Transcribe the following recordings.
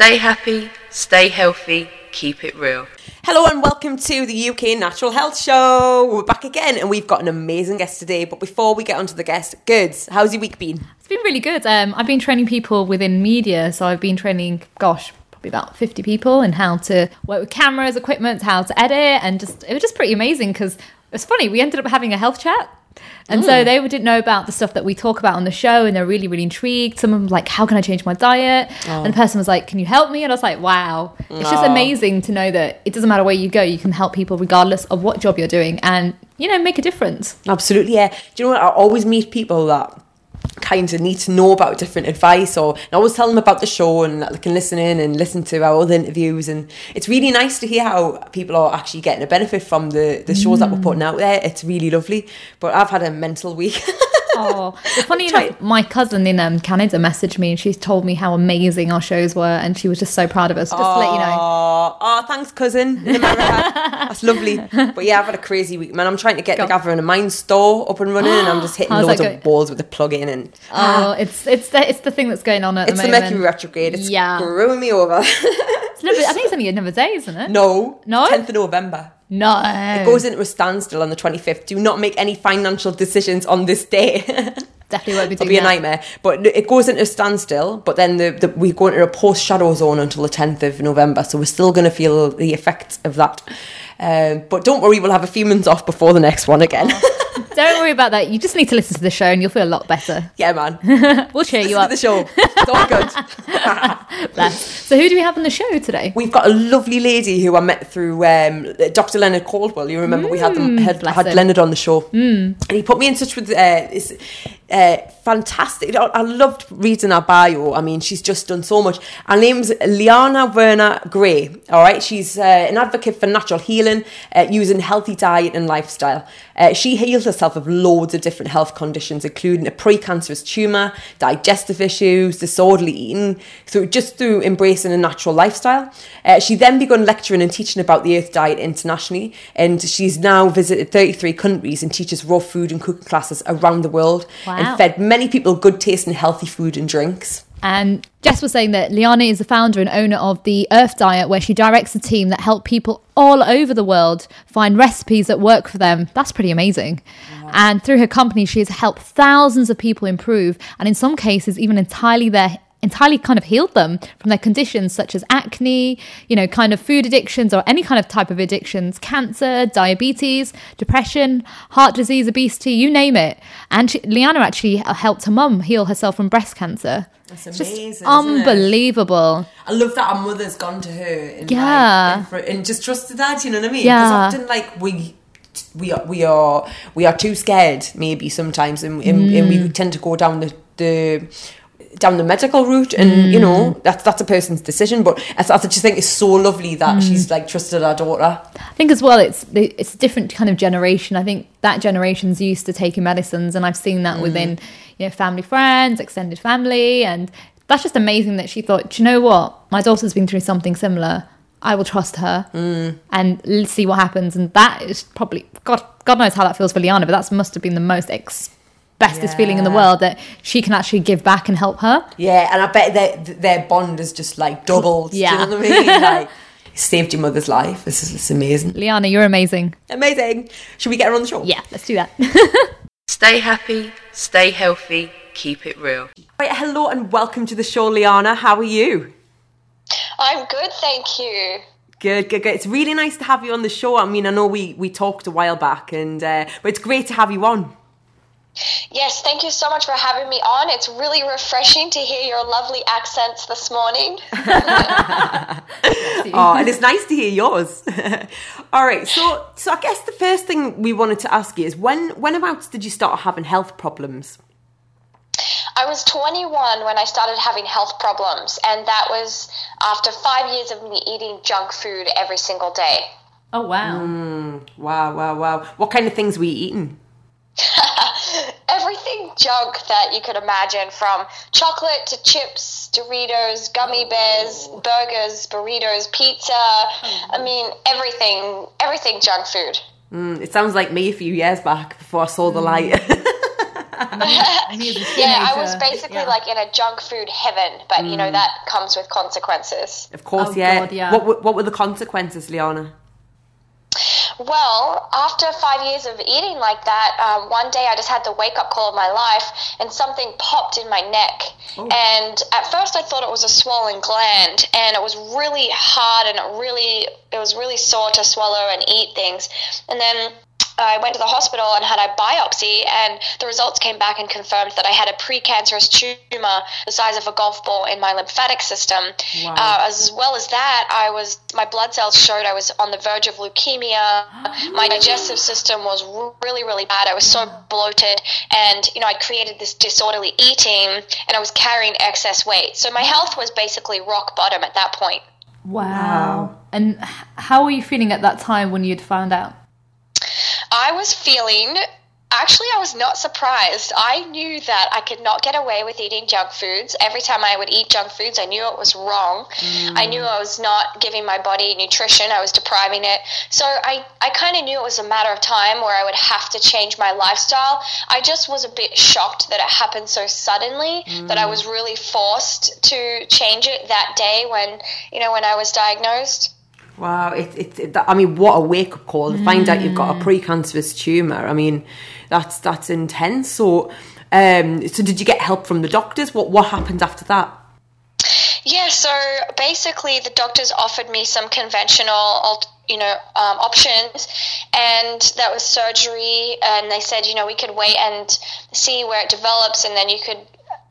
Stay happy, stay healthy, keep it real. Hello and welcome to the UK Natural Health Show. We're back again and we've got an amazing guest today. But before we get onto the guest, Goods, how's your week been? It's been really good. Um, I've been training people within media, so I've been training, gosh, probably about 50 people in how to work with cameras, equipment, how to edit, and just it was just pretty amazing because it's funny. We ended up having a health chat. And so hmm. they didn't know about the stuff that we talk about on the show, and they're really, really intrigued. Some of them were like, "How can I change my diet?" And the oh. person was like, "Can you help me?" And I was like, "Wow!" It's just oh. amazing to know that it doesn't matter where you go, you can help people regardless of what job you're doing, and you know, make a difference. Absolutely, yeah. Do you know what? I always meet people that kind of need to know about different advice or I always tell them about the show and they can listen in and listen to our other interviews and it's really nice to hear how people are actually getting a benefit from the, the shows that we're putting out there. It's really lovely. But I've had a mental week. Oh, funny enough, my cousin in um, Canada messaged me and she told me how amazing our shows were, and she was just so proud of us. Just to let you know. Oh, oh, thanks, cousin. That's lovely. But yeah, I've had a crazy week, man. I'm trying to get Go. the Gathering of Minds store up and running, and I'm just hitting loads of balls with the plug in, and Oh, it's it's the it's the thing that's going on at it's the moment. It's the. Mercury retrograde. It's Yeah. screwing me over. It's I think it's only another day, isn't it? no, No? 10th of November. No, It goes into a standstill on the 25th. Do not make any financial decisions on this day. definitely won't be It'll doing be a nightmare. But it goes into a standstill, but then the, the, we go into a post shadow zone until the 10th of November. So we're still going to feel the effects of that. Um, but don't worry, we'll have a few months off before the next one again. Don't worry about that. You just need to listen to the show, and you'll feel a lot better. yeah, man. We'll cheer Listen you to up. the show. It's all good. Bless. So, who do we have on the show today? We've got a lovely lady who I met through um, Dr. Leonard Coldwell. You remember we had them had, had. Leonard on the show, and he put me in touch with uh, uh, fantastic. I, loved reading her bio. I mean, she's just done so much. Her name's Liana Werner Gray. All right, she's uh, an advocate for natural healing uh, using healthy diet and lifestyle. Uh, she healed herself of loads of different health conditions, including a precancerous tumour, digestive issues, disorderly eating, through just through embracing a natural lifestyle. Uh, she then began lecturing and teaching about the Earth Diet internationally, and she's now visited 33 countries and teaches raw food and cooking classes around the world, Wow. And fed many people good tasting healthy food and drinks. And Jess was saying that Liana is the founder and owner of the Earth Diet, where she directs a team that help people all over the world find recipes that work for them. That's pretty amazing. And through her company, she has helped thousands of people improve, and in some cases, even entirely their entirely kind of healed them from their conditions such as acne, you know, kind of food addictions or any kind of type of addictions, cancer, diabetes, depression, heart disease, obesity, you name it. And she, Liana actually helped her mum heal herself from breast cancer. That's It's amazing, unbelievable. I love that our mother's gone to her and, Yeah. like, and, and just trusted that. You know what I mean? Yeah. Because often, like we. We are, we are we are too scared maybe sometimes and, and, and Mm. we tend to go down the, the down the medical route and you Mm. know that's that's a person's decision but I, I just think it's so lovely that Mm. she's like trusted her daughter I think as well, it's it's a different kind of generation. I think that generation's used to taking medicines, and I've seen that within you know family, friends, extended family, and that's just amazing that she thought, "Do you know what, my daughter's been through something similar. I will trust her and see what happens. And that is probably God. God knows how that feels for Liana, but that must have been the most ex- bestest feeling in the world that she can actually give back and help her. yeah and I bet their their bond is just like doubled Yeah. do you know what I mean like saved your mother's life this is it's amazing Liana, you're amazing. amazing should we get her on the show Yeah, let's do that. Stay happy, stay healthy, keep it real. Right, hello and welcome to the show, Liana. How are you? I'm good, thank you. Good, good, good. It's really nice to have you on the show. I mean, I know we, we talked a while back, and uh, but it's great to have you on. Yes, thank you so much for having me on. It's really refreshing to hear your lovely accents this morning. Oh, and it's nice to hear yours. All right, so so I guess the first thing we wanted to ask you is when whenabouts did you start having health problems? I was 21 when I started having health problems, and that was after five years of me eating junk food every single day. oh wow. Mm, wow, wow, wow. What kind of things were you eating? Everything junk that you could imagine from chocolate to chips, Doritos, gummy bears, burgers, burritos, pizza. I mean, everything, everything junk food. Mm, it sounds like me a few years back before I saw the light. Me as a yeah, I was basically Yeah. like in a junk food heaven, but you know hmm. that comes with consequences. Of course, Oh, yeah. God, yeah. What, were- what were the consequences, Liana? Well, after five years of eating like that, um, one day I just had the wake up call of my life, and something popped in my neck. And at first, I thought it was a swollen gland, and it was really hard, and it really it was really sore to swallow and eat things. And then I went to the hospital and had a biopsy, and the results came back and confirmed that I had a precancerous tumor the size of a golf ball in my lymphatic system. Wow. Uh, as well as that, I was my blood cells showed I was on the verge of leukemia. my digestive system was really, really bad. I was so bloated, and you know, I created this disorderly eating, and I was carrying excess weight. So my health was basically rock bottom at that point. Wow. And how were you feeling at that time when you'd found out? I was feeling actually I was not surprised. I knew that I could not get away with eating junk foods. Every time I would eat junk foods, I knew it was wrong. I knew mm. I was not giving my body nutrition. I was depriving it. So I I kind of knew it was a matter of time where I would have to change my lifestyle. I just was a bit shocked that it happened so suddenly that I mm. was really forced to change it that day when, you know, when I was diagnosed. Wow, it, it, it, that- I mean, what a wake up call to find out you've got a precancerous tumor. I mean, that's that's intense. So, um, so did you get help from the doctors? What what happened after that? Yeah, so basically, the doctors offered me some conventional, you know, um, options, and that was surgery. And they said, you know, we could wait and see where it develops, and then you could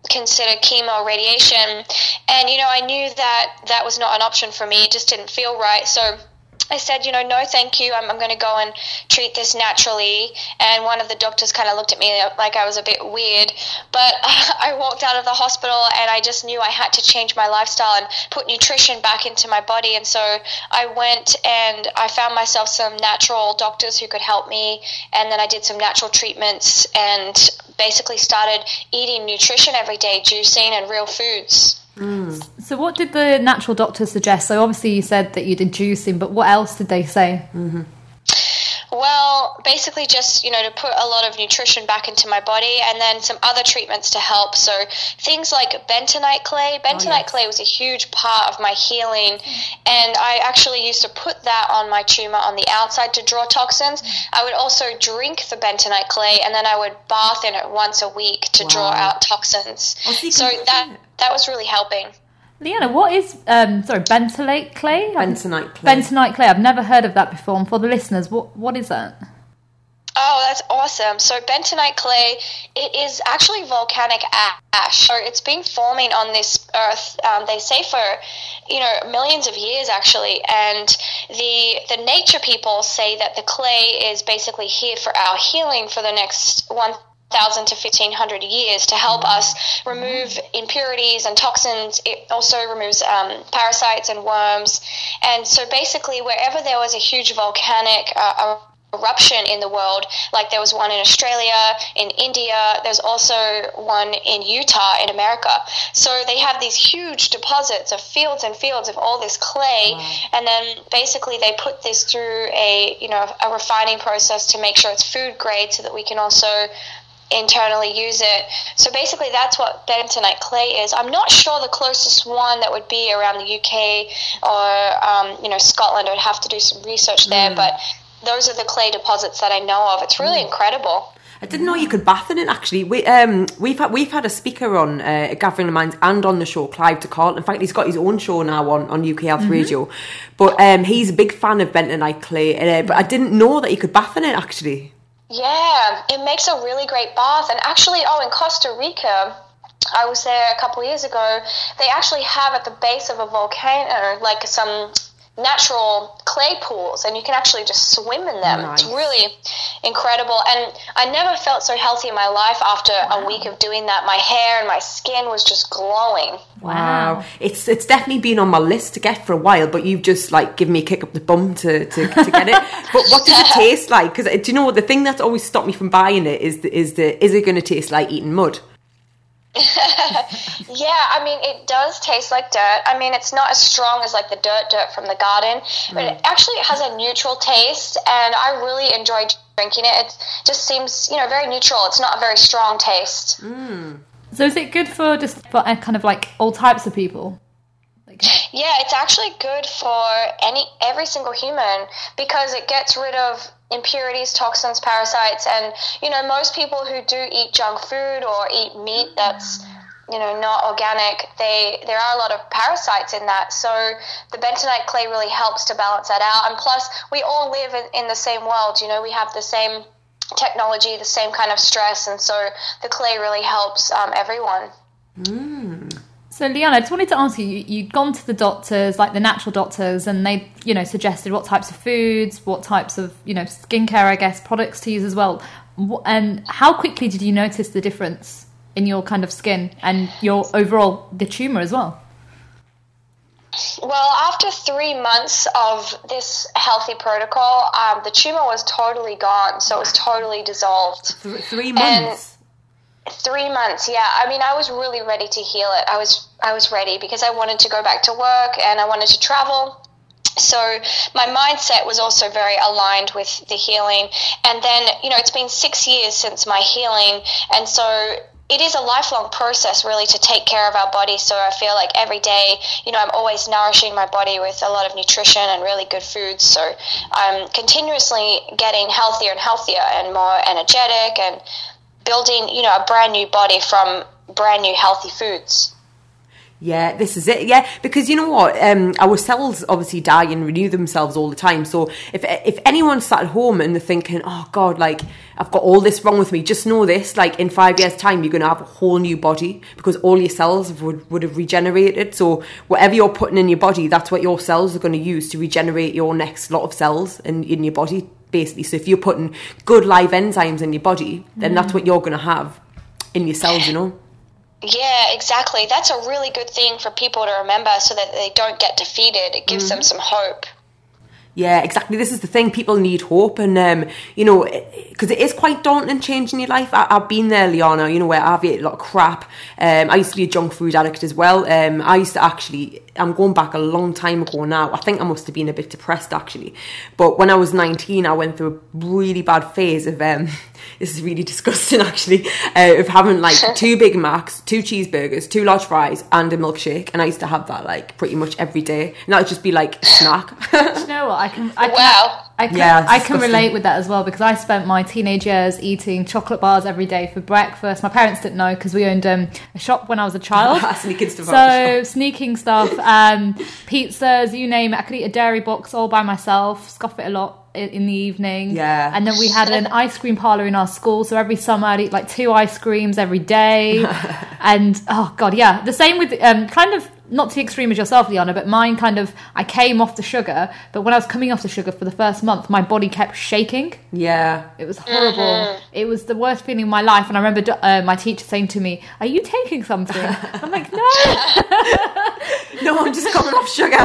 consider chemo, radiation. And you know, I knew that that was not an option for me. It just didn't feel right. So. I said, you know, no, thank you. I'm, I'm going to go and treat this naturally. And one of the doctors kind of looked at me like I was a bit weird. But I walked out of the hospital and I just knew I had to change my lifestyle and put nutrition back into my body. And so I went and I found myself some natural doctors who could help me. And then I did some natural treatments and basically started eating nutrition every day, juicing and real foods. Mm. So, what did the natural doctor suggest? So, obviously, you said that you did juicing, but what else did they say? Mm-hmm. Well, basically, just you know, to put a lot of nutrition back into my body, and then some other treatments to help. So things like bentonite clay. Oh, bentonite yes. clay was a huge part of my healing, and I actually used to put that on my tumor on the outside to draw toxins. I would also drink the bentonite clay, and then I would bath in it once a week to draw out toxins. Oh, so you so can- that that was really helping. Liana, what is um sorry, bentonite clay? Bentonite clay. Bentonite clay. I've never heard of that before. And for the listeners, what what is that? Oh, that's awesome. So bentonite clay, it is actually volcanic ash. So it's been forming on this earth, um, they say for, you know, millions of years actually. And the, the nature people say that the clay is basically here for our healing for the next one thousand to fifteen hundred years to help us remove impurities and toxins. It also removes um, parasites and worms. And so basically, wherever there was a huge volcanic uh, eruption in the world, like there was one in Australia, in India, there's also one in Utah in America. So they have these huge deposits of fields and fields of all this clay, and then basically they put this through a you know a refining process to make sure it's food grade, so that we can also internally use it. So basically, that's what bentonite clay is. I'm not sure the closest one that would be around the UK or um, you know Scotland. I would have to do some research there, but those are the clay deposits that I know of. It's really incredible. I didn't know you could bath in it. Actually, we um we've had we've had a speaker on uh, Gathering of Minds and on the show Clive de Carle. In fact, he's got his own show now on on UK Health Radio. But um he's a big fan of bentonite clay. Uh, but I didn't know that you could bath in it. Actually, Yeah, it makes a really great bath. And actually, oh, in Costa Rica, I was there a couple years ago. They actually have at the base of a volcano like some natural clay pools, and you can actually just swim in them. It's really incredible. And I never felt so healthy in my life after a week of doing that. My hair and my skin was just glowing. wow, it's it's definitely been on my list to get for a while. But you've just like given me a kick up the bum to to, to get it. but what does it taste like? Because uh, do you know what the thing that's always stopped me from buying it is the, is the is it going to taste like eating mud? yeah, I mean, it does taste like dirt. I mean, it's not as strong as like the dirt dirt from the garden, but it actually has a neutral taste, and I really enjoy drinking it. It just seems, you know, very neutral. It's not a very strong taste. So is it good for just for uh, kind of like all types of people? Yeah, it's actually good for any every single human because it gets rid of impurities, toxins, parasites, and you know most people who do eat junk food or eat meat that's you know not organic, they there are a lot of parasites in that. So the bentonite clay really helps to balance that out. And plus, we all live in, in the same world. You know, we have the same technology, the same kind of stress, and so the clay really helps um, everyone. So Liana, I just wanted to ask you, you, you'd gone to the doctors, like the natural doctors, and they, you know, suggested what types of foods, what types of, you know, skincare, I guess, products to use as well. And how quickly did you notice the difference in your kind of skin and your overall, the tumor as well? Well, after three months of this healthy protocol, um, the tumor was totally gone, so it was totally dissolved. Th- three months. Three months, yeah. I mean, I was really ready to heal it. I was, I was ready because I wanted to go back to work and I wanted to travel. So my mindset was also very aligned with the healing. And then, you know, it's been six years since my healing, and so it is a lifelong process really to take care of our body. So I feel like every day, you know, I'm always nourishing my body with a lot of nutrition and really good foods. So I'm continuously getting healthier and healthier and more energetic and building, you know, a brand new body from brand new healthy foods. Yeah, this is it. Yeah, because you know what, um, our cells obviously die and renew themselves all the time. So if if anyone's sat at home and they're thinking, "Oh God, like I've got all this wrong with me," just know this: like in five years' time, you're going to have a whole new body because all your cells would would have regenerated. So whatever you're putting in your body, that's what your cells are going to use to regenerate your next lot of cells in in your body, basically. So if you're putting good live enzymes in your body, then that's what you're going to have in your cells. You know. Yeah, exactly. That's a really good thing for people to remember so that they don't get defeated. It gives them mm-hmm. some hope. Yeah, exactly. This is the thing. People need hope, and um, you know, because it is quite daunting changing your life. I, I've been there, Liana. You know, where I've ate a lot of crap. Um, I used to be a junk food addict as well. Um, I used to actually. I'm going back a long time ago now. I think I must have been a bit depressed actually. But when I was 19, I went through a really bad phase of. Um, this is really disgusting actually. Uh, of having like two Big Macs, two cheeseburgers, two large fries, and a milkshake, and I used to have that like pretty much every day, and that would just be like a snack. Do you know what? I can, I can, Wow. I can, Yeah, I can relate with that as well because I spent my teenage years eating chocolate bars every day for breakfast. My parents didn't know because we owned um, a shop when I was a child. Sneaking stuff so sneaking stuff, um, pizzas, you name it. I could eat a dairy box all by myself, scoff it a lot i- in the evening. Yeah. And then we had an ice cream parlor in our school, so every summer I'd eat like two ice creams every day. and oh god, yeah, the same with um, kind of not to the extreme as yourself, Liana, but mine kind of I came off the sugar, but when I was coming off the sugar for the first month, my body kept shaking. yeah. It was horrible. It was the worst feeling in my life. And I remember uh, my teacher saying to me, "Are you taking something?" I'm like, "No." No, I'm just coming off sugar.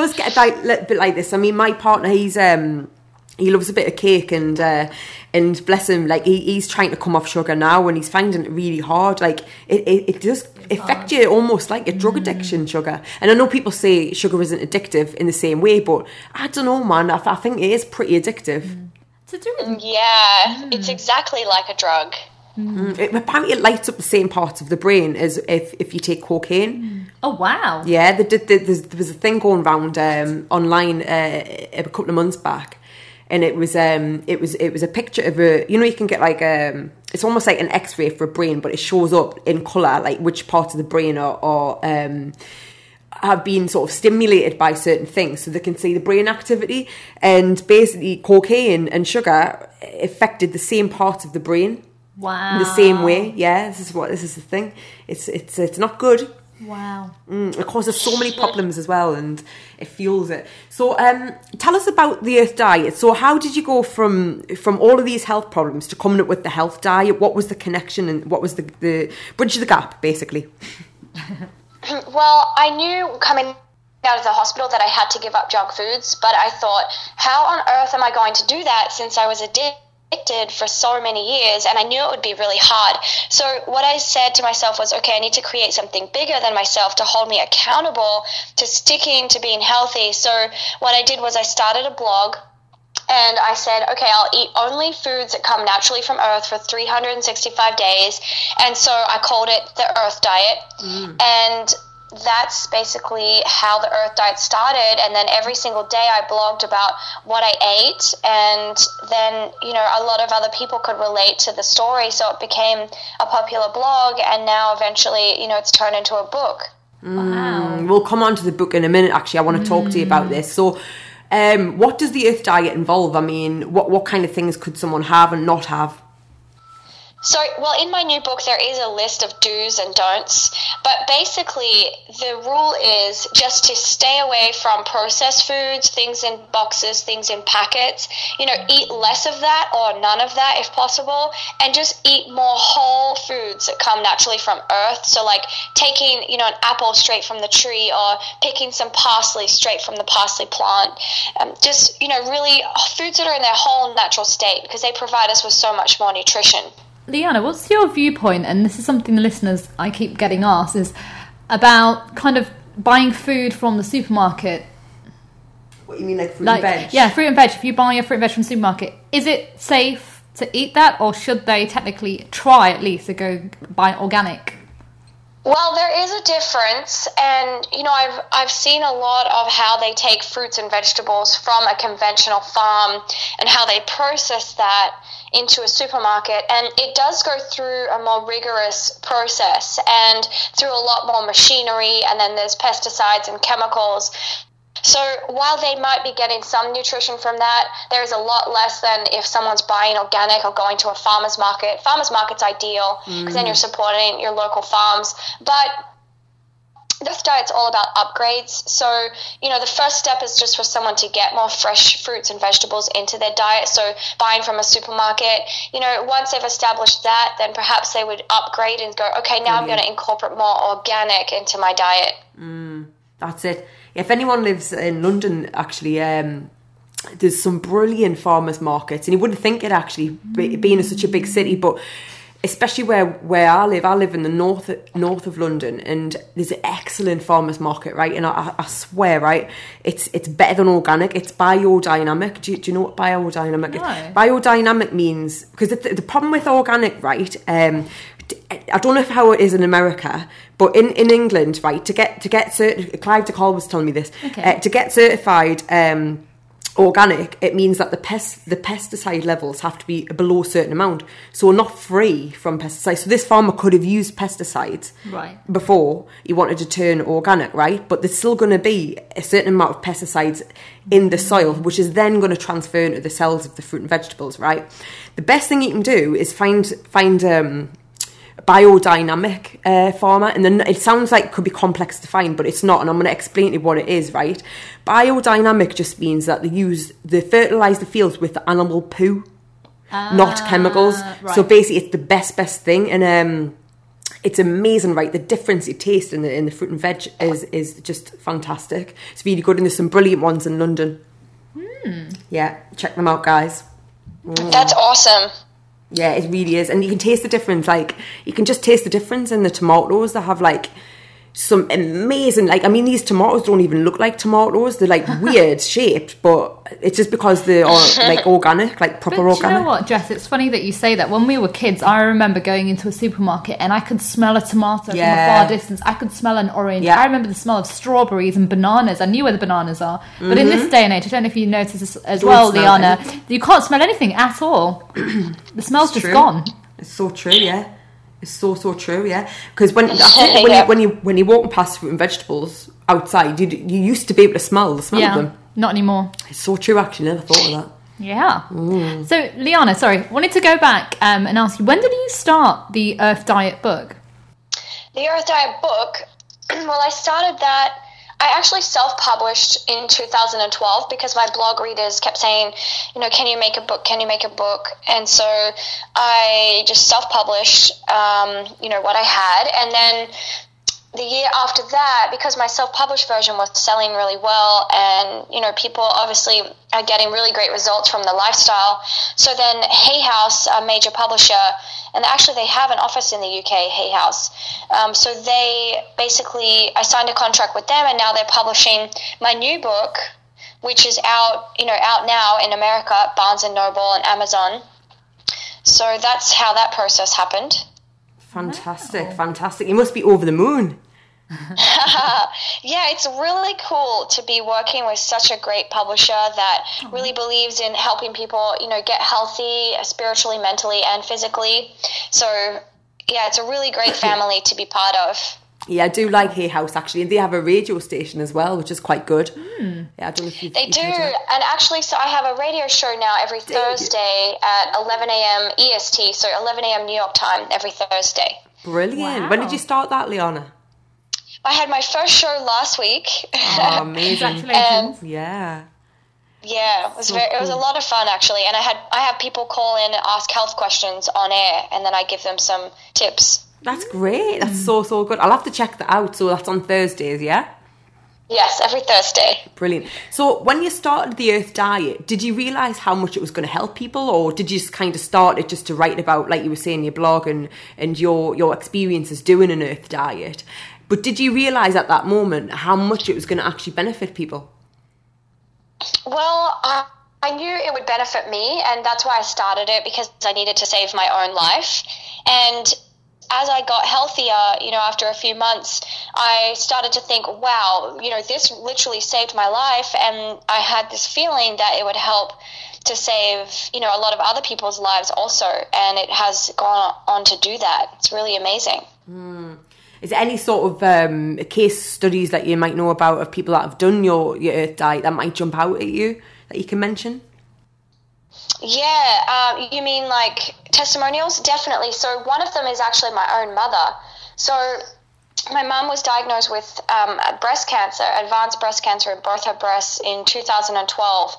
But does get a bit, little bit like this. I mean, my partner, he's um, he loves a bit of cake, and uh, and bless him, like he, he's trying to come off sugar now, and he's finding it really hard. Like it, it, it does affect you almost like a drug mm. addiction, sugar. And I know people say sugar isn't addictive in the same way, but I don't know, man. I, I think it is pretty addictive. to do with Yeah, it's mm. exactly like a drug. Mm. It, apparently, it lights up the same parts of the brain as if if you take cocaine. Oh wow. Yeah, there, there, there's, there was a thing going around um, online uh, a couple of months back, and it was um, it was it was a picture of a you know you can get like um, it's almost like an X-ray for a brain, but it shows up in color like which parts of the brain are. are um, have been sort of stimulated by certain things so they can see the brain activity and basically cocaine and sugar affected the same parts of the brain Wow. in the same way yeah this is what this is the thing it's it's it's not good Wow. Mm, it causes so many problems as well and it fuels it. So um tell us about the earth diet. So how did you go from from all of these health problems to coming up with the health diet? What was the connection and what was the the bridge the gap basically? Well, I knew coming out of the hospital that I had to give up junk foods, but I thought, how on earth am I going to do that since I was addicted addicted for so many years and I knew it would be really hard. So what I said to myself was, okay, I need to create something bigger than myself to hold me accountable to sticking to being healthy. So what I did was I started a blog and I said, okay, I'll eat only foods that come naturally from Earth for 365 days. And so I called it the Earth Diet. Mm. And that's basically how the Earth Diet started. And then every single day I blogged about what I ate. And then, you know, a lot of other people could relate to the story. So it became a popular blog. And now eventually, you know, it's turned into a book. Wow. Mm, we'll come on to the book in a minute, actually. I want to talk mm. to you about this. So, um, what does the Earth Diet involve? I mean, what, what kind of things could someone have and not have? So, well, in my new book, there is a list of do's and don'ts, but basically, the rule is just to stay away from processed foods, things in boxes, things in packets. You know, eat less of that or none of that if possible, and just eat more whole foods that come naturally from earth. So, like taking, you know, an apple straight from the tree or picking some parsley straight from the parsley plant. Um, just, you know, really foods that are in their whole natural state because they provide us with so much more nutrition. Liana, what's your viewpoint? And this is something the listeners I keep getting asked is about kind of buying food from the supermarket. What you mean, like fruit like, and veg? Yeah, fruit and veg. If you buy your fruit and veg from the supermarket, is it safe to eat that, or should they technically try at least to go buy organic? Well, there is a difference, and you know, I've I've seen a lot of how they take fruits and vegetables from a conventional farm and how they process that into a supermarket and it does go through a more rigorous process and through a lot more machinery and then there's pesticides and chemicals so while they might be getting some nutrition from that, there is a lot less than if someone's buying organic or going to a farmer's market. Farmer's market's ideal because mm. then you're supporting your local farms. But this diet's all about upgrades. So, you know, the first step is just for someone to get more fresh fruits and vegetables into their diet. So, buying from a supermarket, you know, once they've established that, then perhaps they would upgrade and go, okay, now mm-hmm. I'm going to incorporate more organic into my diet. Mm, that's it. If anyone lives in London, actually, um, there's some brilliant farmers markets, and you wouldn't think it actually, being in such a big city, but especially where where I live. I live in the north north of London, and there's an excellent farmers market, right? And I, I swear, right, it's it's better than organic. It's biodynamic. Do you, do you know what biodynamic no. is? Biodynamic means because the, the, problem with organic, right? Um, I don't know how it is in America, but in, in England, right, to get to get certi- Clive de Carle was telling me this. Okay. Uh, to get certified. Um, organic, it means that the pest the pesticide levels have to be below a certain amount. So we're not free from pesticides. So this farmer could have used pesticides right. before he wanted to turn organic, right? But there's still going to be a certain amount of pesticides in the soil, which is then going to transfer into the cells of the fruit and vegetables, right? The best thing you can do is find find um, biodynamic uh, farmer and then it sounds like it could be complex to find but it's not and i'm going to explain to you what it is right biodynamic just means that they use they fertilize the fields with animal poo ah, not chemicals right. so basically it's the best best thing and um it's amazing, right? The difference you taste in the in the fruit and veg is is just fantastic. It's really good, and there's some brilliant ones in London. Mm. Yeah, check them out, guys. Mm. That's awesome. Yeah, it really is. And you can taste the difference. Like, you can just taste the difference in the tomatoes that have, like, some amazing like I mean these tomatoes don't even look like tomatoes they're like weird shaped but it's just because they're like organic like proper but organic you know what Jess it's funny that you say that when we were kids I remember going into a supermarket and I could smell a tomato yeah. from a far distance I could smell an orange yeah. I remember the smell of strawberries and bananas I knew where the bananas are but mm-hmm. in this mm-hmm. day and age I don't know if you notice this as don't well Liana anything. you can't smell anything at all the smell's it's just true. gone it's so true yeah it's so so true, yeah. Because when when, yeah. you, when you when you walk past fruit and vegetables outside, you you used to be able to smell the smell yeah, of them. Not anymore. It's so true. Actually, never thought of that. Yeah. Mm. So, Liana, sorry, wanted to go back um, and ask you when did you start the Earth Diet book? The Earth Diet book. well, I started that I actually self published in 2012 because my blog readers kept saying, you know, can you make a book? Can you make a book? And so I just self published, um, you know, what I had. And then the year after that, because my self-published version was selling really well, and you know, people obviously are getting really great results from the lifestyle. So then, Hay House, a major publisher, and actually they have an office in the UK, Hay House. Um, so they basically, I signed a contract with them, and now they're publishing my new book, which is out, you know, out now in America, Barnes and Noble and Amazon. So that's how that process happened. Fantastic, fantastic. You must be over the moon. yeah, it's really cool to be working with such a great publisher that oh. really believes in helping people, you know, get healthy uh, spiritually, mentally, and physically. So, yeah, it's a really great family to be part of. Yeah, I do like Hay House actually, and they have a radio station as well, which is quite good. Hmm. Yeah, I don't know if you They do, and actually, so I have a radio show now every Thursday at 11 a.m. EST, so 11 a.m. New York time every Thursday. Brilliant. When did you start that, Liana? I had my first show last week. Oh, amazing. Congratulations. Um, yeah. Yeah, it was So very, it was a lot of fun actually, and I had I have people call in and ask health questions on air, and then I give them some tips. That's great. That's mm. so, so good. I'll have to check that out. So that's on Thursdays, yeah? Yes, every Thursday. Brilliant. So when you started the Earth Diet, did you realise how much it was going to help people, or did you just kind of start it just to write about, like you were saying, your blog and, and your, your experiences doing an Earth Diet? But did you realise at that moment how much it was going to actually benefit people? Well, I, I knew it would benefit me, and that's why I started it because I needed to save my own life. And as I got healthier, you know, after a few months, I started to think, wow, you know, this literally saved my life. And I had this feeling that it would help to save, you know, a lot of other people's lives also. And it has gone on to do that. It's really amazing. Is there any sort of um, case studies that you might know about of people that have done your, your Earth Diet that might jump out at you that you can mention? Yeah, um, you mean like testimonials? Definitely. So one of them is actually my own mother. So my mom was diagnosed with um, breast cancer, advanced breast cancer in both her breasts in 2012.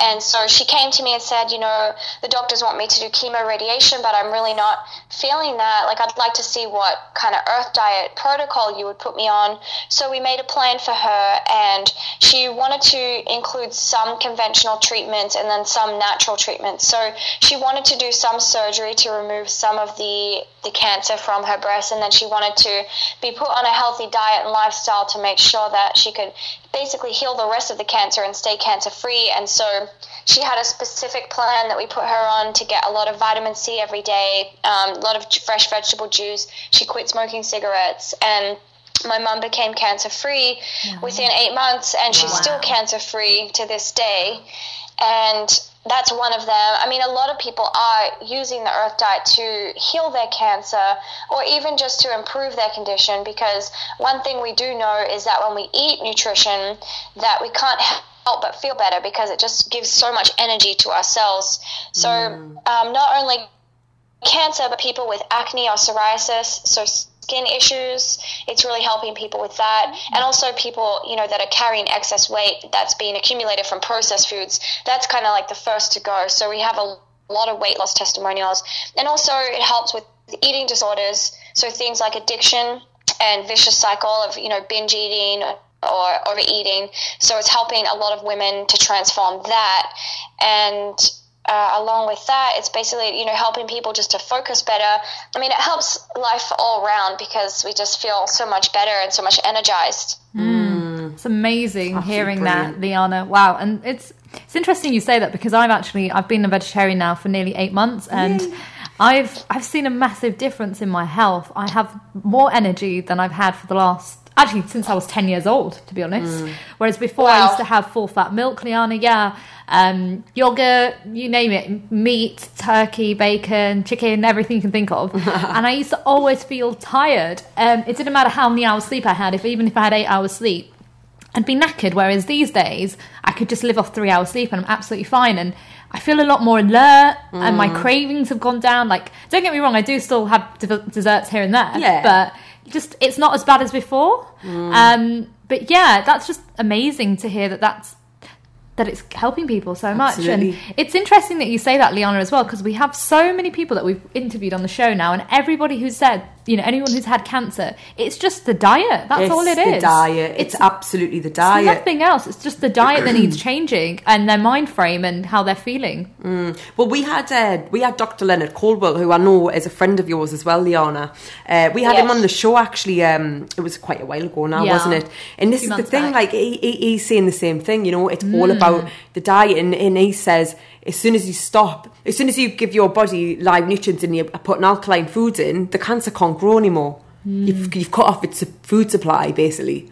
And so she came to me and said, you know, the doctors want me to do chemo radiation, but I'm really not feeling that. Like, I'd like to see what kind of earth diet protocol you would put me on. So we made a plan for her, and she wanted to include some conventional treatments and then some natural treatments. So she wanted to do some surgery to remove some of the, the cancer from her breast, and then she wanted to be put on a healthy diet and lifestyle to make sure that she could basically heal the rest of the cancer and stay cancer free. And so she had a specific plan that we put her on to get a lot of vitamin C every day, um, a lot of fresh vegetable juice. She quit smoking cigarettes and my mum became cancer free within eight months and she's still cancer free to this day and that's one of them. I mean a lot of people are using the earth diet to heal their cancer or even just to improve their condition because one thing we do know is that when we eat nutrition that we can't help but feel better because it just gives so much energy to our cells. So um, not only cancer, but people with acne or psoriasis, so skin issues. It's really helping people with that, and also people you know that are carrying excess weight that's being accumulated from processed foods. That's kind of like the first to go. So we have a lot of weight loss testimonials, and also it helps with eating disorders. So things like addiction and vicious cycle of you know binge eating or overeating. So it's helping a lot of women to transform that and uh, along with that, it's basically you know helping people just to focus better. I mean, it helps life all around because we just feel so much better and so much energized. Hmm. Mm. It's amazing Absolutely hearing brilliant. that, Liana. Wow, and it's it's interesting you say that because I've actually I've been a vegetarian now for nearly eight months, and I've I've seen a massive difference in my health. I have more energy than I've had for the last actually since I was ten years old, to be honest. Mm. Whereas before I used to have full fat milk, Liana. Yeah, um, yogurt, you name it, meat, turkey, bacon, chicken, everything you can think of. and I used to always feel tired. Um, it didn't matter how many hours sleep I had, if even if I had eight hours sleep. I'd be knackered. Whereas these days, I could just live off three hours sleep and I'm absolutely fine. And I feel a lot more alert, and my cravings have gone down. Like, don't get me wrong, I do still have de- desserts here and there, Yeah. but just it's not as bad as before. Um, but yeah, that's just amazing to hear that that's that it's helping people so much. Absolutely. And it's interesting that you say that, Liana, as well, because we have so many people that we've interviewed on the show now, and everybody who said you know anyone who's had cancer, it's just the diet. That's all it's all it the is. diet. It's, absolutely the it's diet. nothing else. It's just the diet that needs changing and their mind frame and how they're feeling. Well, we had uh, we had Dr. Leonard Coldwell, who I know is a friend of yours as well, Liana. Uh, we had him on the show actually. Um, it was quite a while ago now, Yeah. wasn't it? And this is the thing. back. Like he, he, he's saying the same thing. You know, it's all about the diet, and, and he says as soon as you stop, as soon as you give your body live nutrients and you're putting alkaline foods in, the cancer can't grow anymore. Hmm. You've, you've cut off its food supply, basically.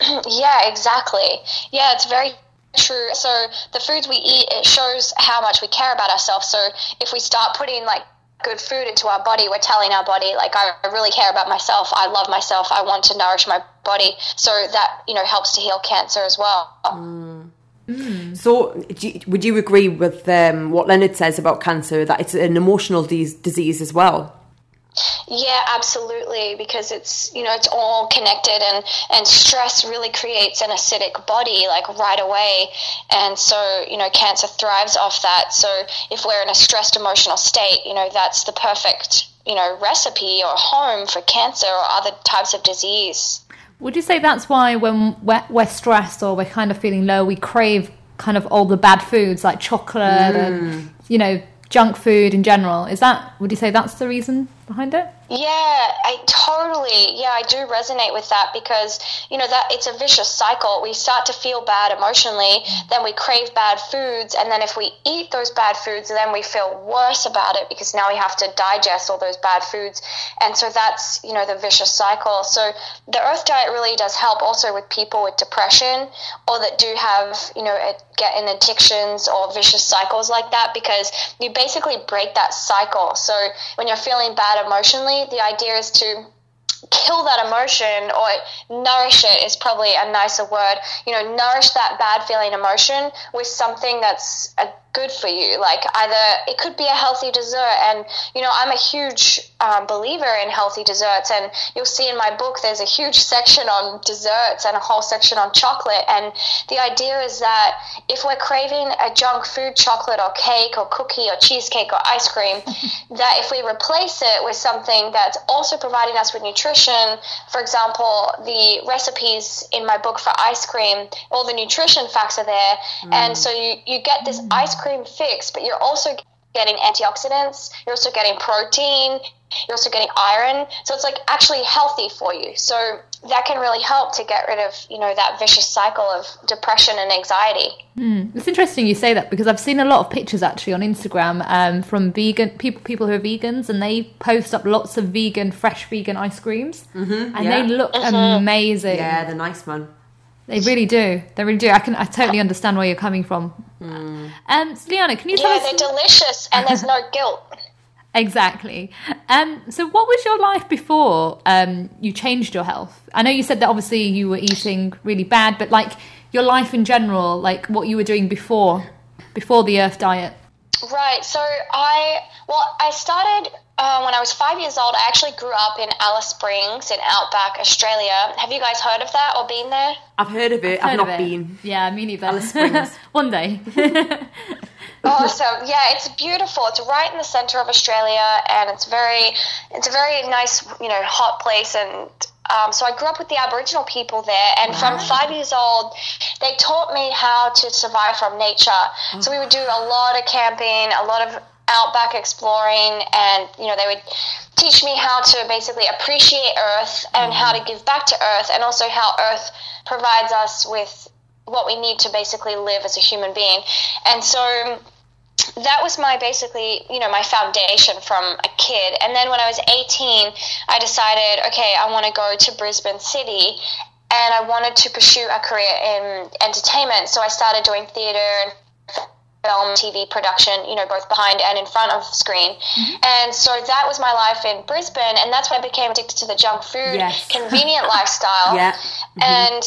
Yeah, exactly. Yeah, it's very true. So the foods we eat, it shows how much we care about ourselves. So if we start putting like good food into our body, we're telling our body like I I really care about myself. I love myself. I want to nourish my body. So that you know helps to heal cancer as well. Hmm. So, do you, would you agree with um, what Leonard says about cancer that it's an emotional dis- disease as well? Yeah, absolutely. Because it's you know it's all connected, and and stress really creates an acidic body like right away, and so you know cancer thrives off that. So if we're in a stressed emotional state, you know that's the perfect you know recipe or home for cancer or other types of disease. Would you say that's why when we're, we're stressed or we're kind of feeling low, we crave kind of all the bad foods like chocolate and mm. you know junk food in general? Is that would you say that's the reason behind it? Yeah, I totally. Yeah, I do resonate with that because you know that it's a vicious cycle. We start to feel bad emotionally, then we crave bad foods, and then if we eat those bad foods, then we feel worse about it because now we have to digest all those bad foods, and so that's you know the vicious cycle. So the Earth diet really does help also with people with depression or that do have you know get in addictions or vicious cycles like that because you basically break that cycle. So when you're feeling bad emotionally, the idea is to kill that emotion or nourish it is probably a nicer word. You know, nourish that bad feeling emotion with something that's uh good for you. Like either it could be a healthy dessert, and you know, I'm a huge um, believer in healthy desserts, and you'll see in my book there's a huge section on desserts and a whole section on chocolate. And the idea is that if we're craving a junk food, chocolate or cake or cookie or cheesecake or ice cream, that if we replace it with something that's also providing us with nutrition, for example, the recipes in my book for ice cream, all the nutrition facts are there, and so you, you get this ice cream fix, but you're also getting antioxidants, you're also getting protein, you're also getting iron, so it's like actually healthy for you. So that can really help to get rid of you know that vicious cycle of depression and anxiety. It's interesting you say that because I've seen a lot of pictures actually on Instagram um, from vegan people, people who are vegans, and they post up lots of vegan, fresh vegan ice creams, mm-hmm, and yeah. they look amazing. Yeah, the nice man. They really do. They really do. I can. I totally understand where you're coming from. Um, so Liana, can you tell Yeah, us they're delicious, and there's no guilt. exactly? Um, so what was your life before um, you changed your health? I know you said that obviously you were eating really bad, but like your life in general, like what you were doing before, before the Earth diet. Right. So I well, I started uh, when I was five years old. I actually grew up in Alice Springs in Outback, Australia. Have you guys heard of that or been there? I've heard of it. I've, Heard not it. been. Yeah, me neither. Alice Springs. One day. Awesome. Yeah, it's beautiful. It's right in the center of Australia, and it's very, it's a very nice, you know, hot place. And um, so I grew up with the Aboriginal people there, and from five years old, they taught me how to survive from nature. So we would do a lot of camping, a lot of outback exploring, and you know, they would teach me how to basically appreciate Earth and how to mm-hmm. give back to Earth, and also how Earth provides us with what we need to basically live as a human being. And so that was my basically you know my foundation from a kid. And then when i was 18 i decided okay i want to go to brisbane city and i wanted to pursue a career in entertainment. So i started doing theater and film tv production you know both behind and in front of screen and so that was my life in brisbane and that's when i became addicted to the junk food Yes. convenient lifestyle Yeah. and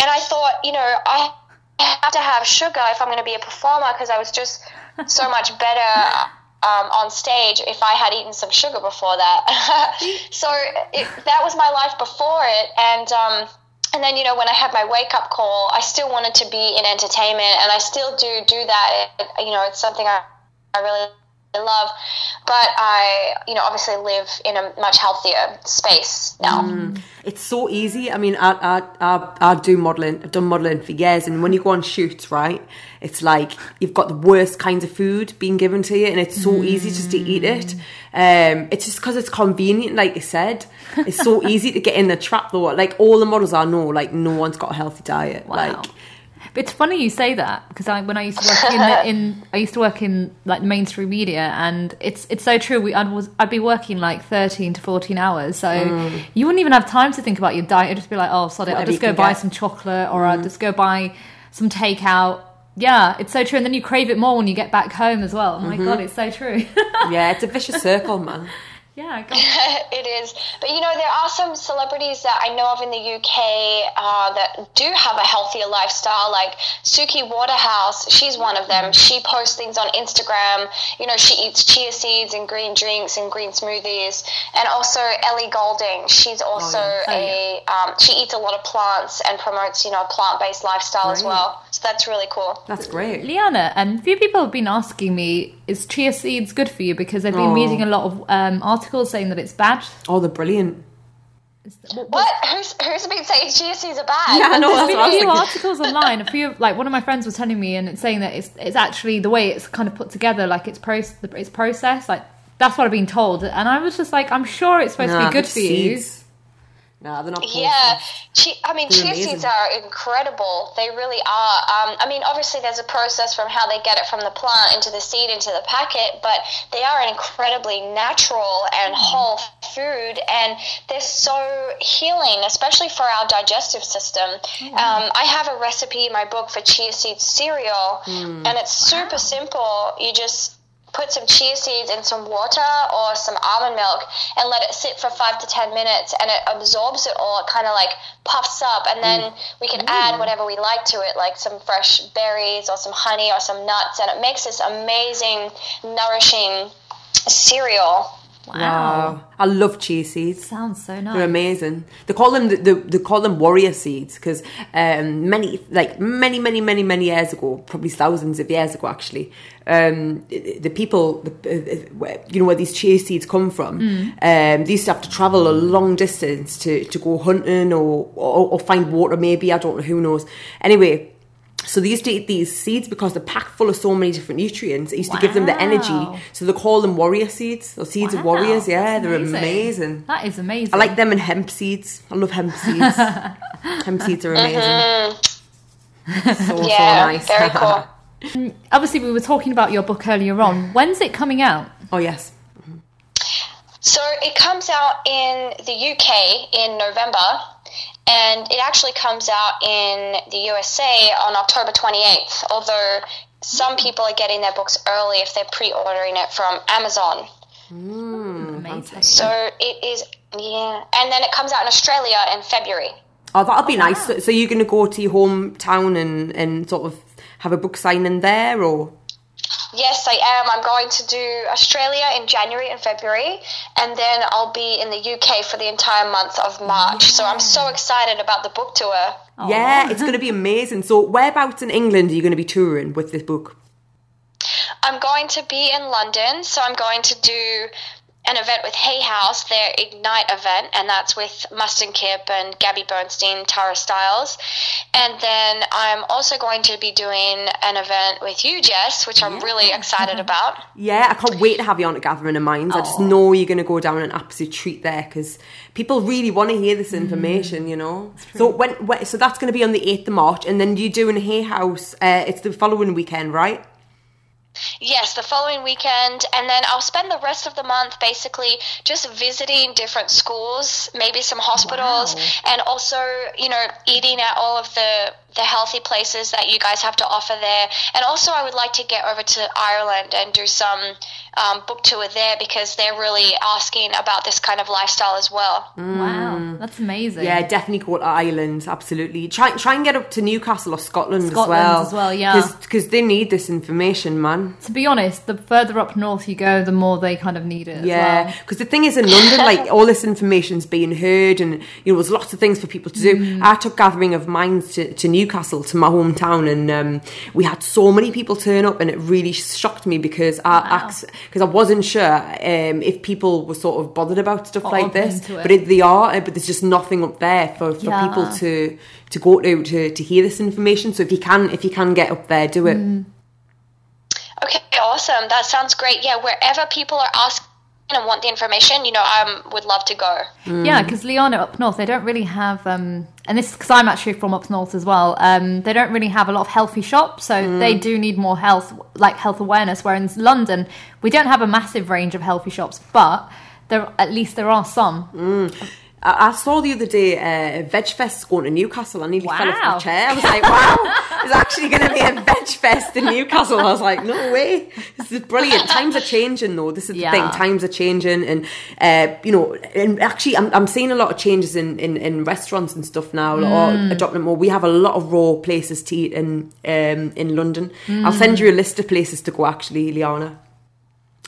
and I thought, you know, I have to have sugar if I'm going to be a performer because I was just so much better um, on stage if I had eaten some sugar before that. so it, that was my life before it, and um, and then you know when I had my wake up call, I still wanted to be in entertainment, and I still do do that. It, you know, it's something I, I really love. But I, you know, obviously live in a much healthier space now. Mm. It's so easy. I mean, I, I, I, I do modelling. I've done modelling for years, and when you go on shoots, right, it's like you've got the worst kinds of food being given to you, and it's so easy just to eat it. Um, it's just because it's convenient, like you said. It's so easy to get in the trap, though. Like all the models I know, like no one's got a healthy diet. Wow. Like, But it's funny you say that because I, when I used to work in, the, in I used to work in like mainstream media, and it's it's so true. We I'd, was I'd be working like thirteen to fourteen hours, so you wouldn't even have time to think about your diet. You'd just be like, oh, sorry, I'll just go buy get. some chocolate, or I'll just go buy some takeout. Yeah, it's so true, and then you crave it more when you get back home as well. Oh my mm-hmm. god, it's so true. yeah, it's a vicious circle, man. Yeah, it is. But you know, there are some celebrities that I know of in the UK uh, that do have a healthier lifestyle, like Suki Waterhouse. She's one of them. She posts things on Instagram. You know, she eats chia seeds and green drinks and green smoothies. And also Ellie Goulding. She's also Oh, a, um, she eats a lot of plants and promotes, you know, a plant based lifestyle as well. So that's really cool. That's great. Liana, um, a few people have been asking me, is chia seeds good for you? Because they've been Oh. reading a lot of um, articles saying that it's bad. Oh, they're brilliant. What- What? Who's, who's been saying chia seeds are bad? Yeah, I know. There's That's been what I a was few articles online. A few, like one of my friends was telling me, and it's saying that it's it's actually the way it's kind of put together, like it's pro it's processed, like that's what I've been told. And I was just like, I'm sure it's supposed to be good they're for you. Nah, they're not. Yeah, chi- I mean, They're chia amazing. seeds are incredible. They really are. Um, I mean, obviously, there's a process from how they get it from the plant into the seed into the packet, but they are an incredibly natural and whole food, and they're so healing, especially for our digestive system. Um, I have a recipe in my book for chia seed cereal, and it's super simple. You just put some chia seeds in some water or some almond milk and let it sit for five to ten minutes and it absorbs it all. It kind of like puffs up, and then mm. we can add mm. whatever we like to it, like some fresh berries or some honey or some nuts, and it makes this amazing, nourishing cereal. Wow. I love chia seeds. Sounds so nice. They're amazing. They call them the, the they call them warrior seeds because um, many like many many many many years ago, probably thousands of years ago actually, um, the people the, uh, you know where these chia seeds come from, um, they used to have to travel a long distance to, to go hunting or, or or find water. Maybe I don't know who knows. Anyway. So they used to eat these seeds because they're packed full of so many different nutrients. It used to give them the energy. So they call them warrior seeds or seeds of warriors. Yeah, that's they're amazing. That is amazing. I like them and hemp seeds. I love hemp seeds. hemp seeds are mm-hmm. amazing. So, so Yeah, nice. very cool. Um, obviously, we were talking about your book earlier on. When's it coming out? oh, yes. So it comes out in the UK in November, and it actually comes out in the USA on October 28th, although some mm. people are getting their books early if they're pre ordering it from Amazon. Mm, amazing. So it is, yeah. And then it comes out in Australia in February. Oh, that'll be nice. So, so you're going to go to your hometown and, and sort of have a book signing there or? Yes, I am. I'm going to do Australia in January and February, and then I'll be in the UK for the entire month of March. So I'm so excited about the book tour. Yeah, it's going to be amazing. So whereabouts in England are you going to be touring with this book? I'm going to be in London, so I'm going to do an event with Hay House, their Ignite event, and that's with Mastin Kipp and Gabby Bernstein, Tara Stiles. And then I'm also going to be doing an event with you, Jess, which I'm really excited about. Yeah, I can't wait to have you on to Gathering of Minds. I just know you're going to go down an absolute treat there because people really want to hear this information, you know. So when, when so that's going to be on the 8th of March and then you're doing Hay House, uh, it's the following weekend, right? Yes, the following weekend, and then I'll spend the rest of the month basically just visiting different schools, maybe some hospitals, and also, you know, eating at all of the the healthy places that you guys have to offer there. And also, I would like to get over to Ireland and do some um, book tour there because they're really asking about this kind of lifestyle as well. Wow, that's amazing. Yeah, definitely go to Ireland. Absolutely. Try try and get up to Newcastle or Scotland, as Scotland well. as well, yeah. Because they need this information, man. It's be honest, the further up north you go, the more they kind of need it. as Yeah, well. because the thing is, in London, like all this information's being heard, and you know, there's lots of things for people to do. Mm. I took Gathering of Minds to, to Newcastle, to my hometown, and um, we had so many people turn up, and it really shocked me because I because I wasn't sure um, if people were sort of bothered about stuff Or like this, but it, they are. But there's just nothing up there for, for Yeah. people to to go to, to to hear this information. So if you can, if you can get up there, do it. Mm. Okay, awesome. That sounds great. Yeah, wherever people are asking and want the information, you know, I um, would love to go. Yeah, because Liana up north, they don't really have, um, and this because I'm actually from up north as well. Um, they don't really have a lot of healthy shops, so they do need more health, like health awareness. Where in London, we don't have a massive range of healthy shops, but there at least there are some. I, I saw the other day uh, Veg Fest going to Newcastle. I nearly fell off my chair. I was like, wow, there's actually going to be a Veg Fest in Newcastle. I was like, no way. This is brilliant. Times are changing, though. This is the thing. Times are changing. And, uh, you know, and actually, I'm, I'm seeing a lot of changes in, in, in restaurants and stuff now. Mm. Or adopting more. We have a lot of raw places to eat in, um, in London. I'll Mm. send you a list of places to go, actually, Liana,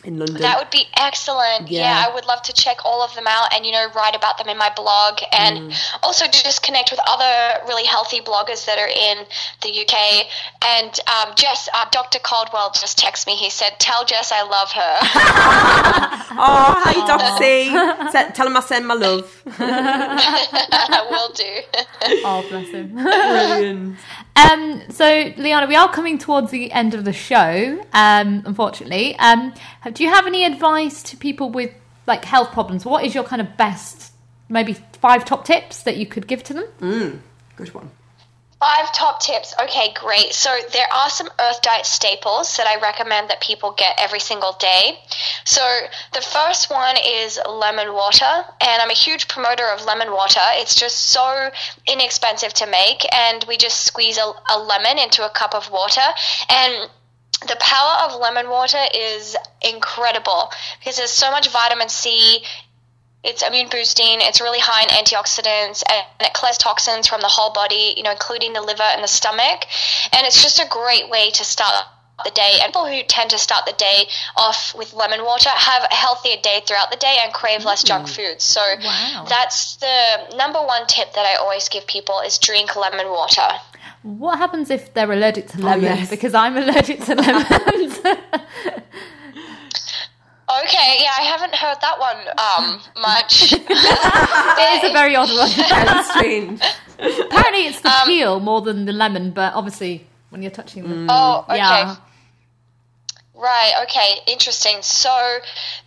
in London. That would be excellent. Yeah. Yeah. I would love to check all of them out and, you know, write about them in my blog and also to just connect with other really healthy bloggers that are in the UK. And um, Jess, uh, Dr. Coldwell just texted me. He said, Tell Jess I love her. oh, hi, Doxy. Se- Tell him I send my love. I will do. Oh, bless him. Brilliant. Um, so, Liana, we are coming towards the end of the show, um, unfortunately. Um, do you have any advice to people with like health problems? What is your kind of best, maybe five top tips that you could give to them? Good one. Five top tips. Okay, great. So there are some Earth Diet staples that I recommend that people get every single day. So the first one is lemon water, and I'm a huge promoter of lemon water. It's just so inexpensive to make, and we just squeeze a, a lemon into a cup of water and the power of lemon water is incredible because there's so much vitamin C it's immune boosting. It's really high in antioxidants and it clears toxins from the whole body, you know, including the liver and the stomach. And it's just a great way to start the day. And people who tend to start the day off with lemon water have a healthier day throughout the day and crave less junk mm. food. So Wow. that's the number one tip that I always give people is drink lemon water. What happens if they're allergic to oh, lemon? yes. Because I'm allergic to lemons. Okay, yeah, I haven't heard that one um, much. it is a very odd one. Strange. Apparently, it's the Um, peel more than the lemon, but obviously, when you're touching the Oh, okay. yeah, Right. Okay. Interesting. So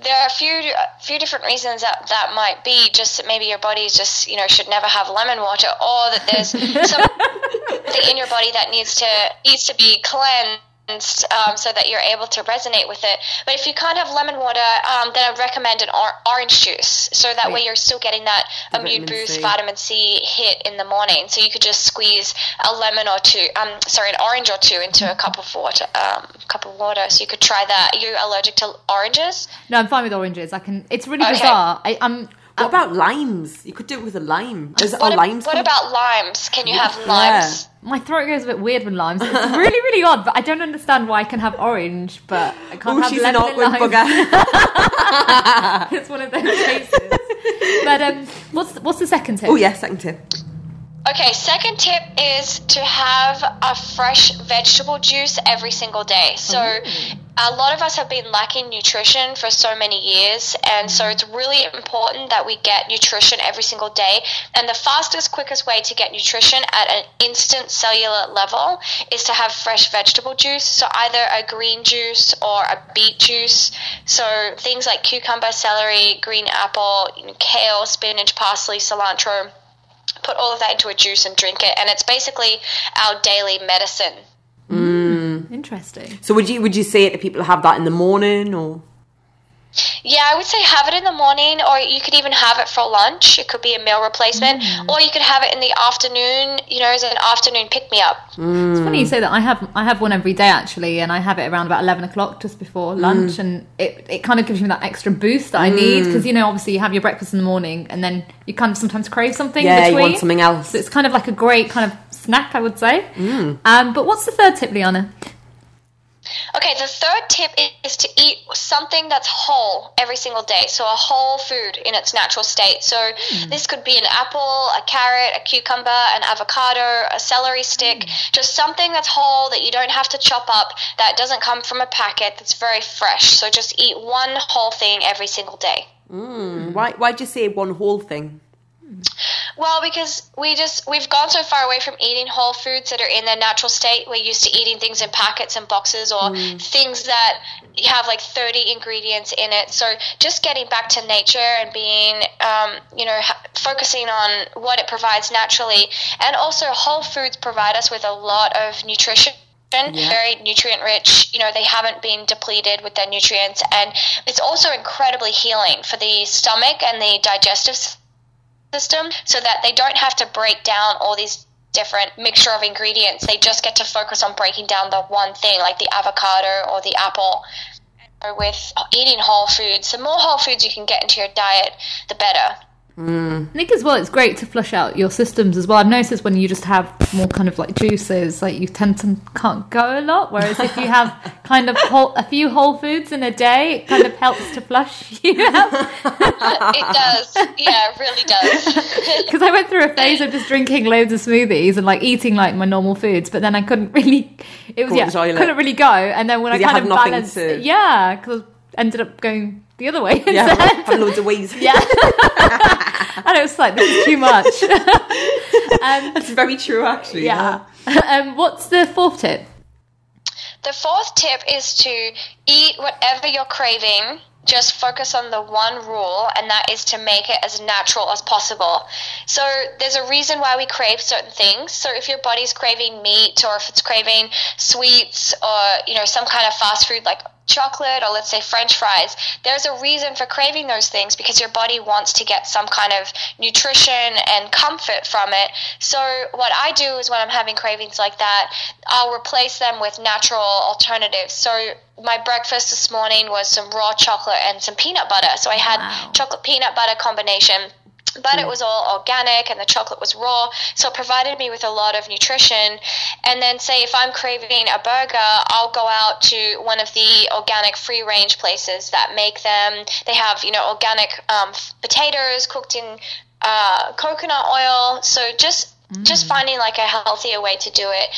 there are a few a few different reasons that that might be. Just that maybe your body just you know should never have lemon water, or that there's something in your body that needs to needs to be cleansed. Um, so that you're able to resonate with it. But if you can't have lemon water, um, then I'd recommend an or- orange juice. So that way you're still getting that The immune boost, C. vitamin C hit in the morning. So you could just squeeze a lemon or two, um, sorry, an orange or two into a cup of water, um, cup of water. So you could try that. Are you allergic to oranges? no, I'm fine with oranges. I can. It's really Okay. bizarre. I, I'm. What about limes? You could do it with a lime. Is it What, oh, limes? what about limes? Can you have Yeah. limes? My throat goes a bit weird with limes. It's really, really odd. But I don't understand why I can have orange, but I can't Oh, have she's an lemon and awkward lime. bugger. it's one of those cases. But um, what's what's the second tip? oh, yeah, second tip. Okay, second tip is to have a fresh vegetable juice every single day. So, a lot of us have been lacking nutrition for so many years, and so mm-hmm. it's really important that we get nutrition every single day. And the fastest, quickest way to get nutrition at an instant cellular level is to have fresh vegetable juice. So, either a green juice or a beet juice. So, things like cucumber, celery, green apple, you know, kale, spinach, parsley, cilantro put all of that into a juice and drink it and it's basically our daily medicine Mm. Interesting. So would you would you say it to people have that in the morning or? Yeah i would say have it in the morning or you could even have it for lunch it could be a meal replacement mm. or you could have it in the afternoon you know as an afternoon pick me up It's mm. funny you say that. I have I have one every day actually, and I have it around about eleven o'clock just before mm. lunch, and it, it kind of gives me that extra boost that I need because you know obviously you have your breakfast in the morning, and then you kind of sometimes crave something. Yeah, you want something else. So it's kind of like a great kind of snack, I would say. Um, but what's the third tip, Liana? Okay, the third tip is to eat something that's whole every single day. So a whole food in its natural state. So hmm. this could be an apple, a carrot, a cucumber, an avocado, a celery stick, hmm. just something that's whole that you don't have to chop up, that doesn't come from a packet, that's very fresh. So just eat one whole thing every single day. Hmm. Why? Why'd you say one whole thing? Well, because we just we've gone so far away from eating whole foods that are in their natural state. We're used to eating things in packets and boxes or things that have like 30 ingredients in it. So just getting back to nature and being, um, you know, ha- focusing on what it provides naturally, and also whole foods provide us with a lot of nutrition. Very nutrient rich, you know, they haven't been depleted with their nutrients, and it's also incredibly healing for the stomach and the digestive system so that they don't have to break down all these different mixture of ingredients. They just get to focus on breaking down the one thing, like the avocado or the apple. With eating whole foods, the more whole foods you can get into your diet, the better. Mm. I think as well, it's great to flush out your systems as well. I've noticed when you just have more kind of like juices, like you tend to can't go a lot. Whereas if you have kind of whole, a few whole foods in a day, it kind of helps to flush you out. It does. Yeah, it really does. Because I went through a phase of just drinking loads of smoothies and like eating like my normal foods, but then I couldn't really. It was Go yeah, the toilet. couldn't really go. And then when I kind of balanced, to- yeah, because ended up going the other way. Yeah, instead. have loads of ways. Yeah. and it was like, this is too much. um, That's very true, actually. yeah. um, what's the fourth tip? The fourth tip is to eat whatever you're craving. Just focus on the one rule, and that is to make it as natural as possible. So, there's a reason why we crave certain things. So, if your body's craving meat, or if it's craving sweets, or you know some kind of fast food like chocolate, or let's say French fries, there's a reason for craving those things because your body wants to get some kind of nutrition and comfort from it. So, what I do is when I'm having cravings like that, I'll replace them with natural alternatives. So, my breakfast this morning was some raw chocolate and some peanut butter. So, I had Wow. chocolate peanut butter combination. But it was all organic and the chocolate was raw, so it provided me with a lot of nutrition. And then, say, if I'm craving a burger, I'll go out to one of the organic free range places that make them. They have, you know, organic um, potatoes cooked in uh, coconut oil. So just just finding like a healthier way to do it.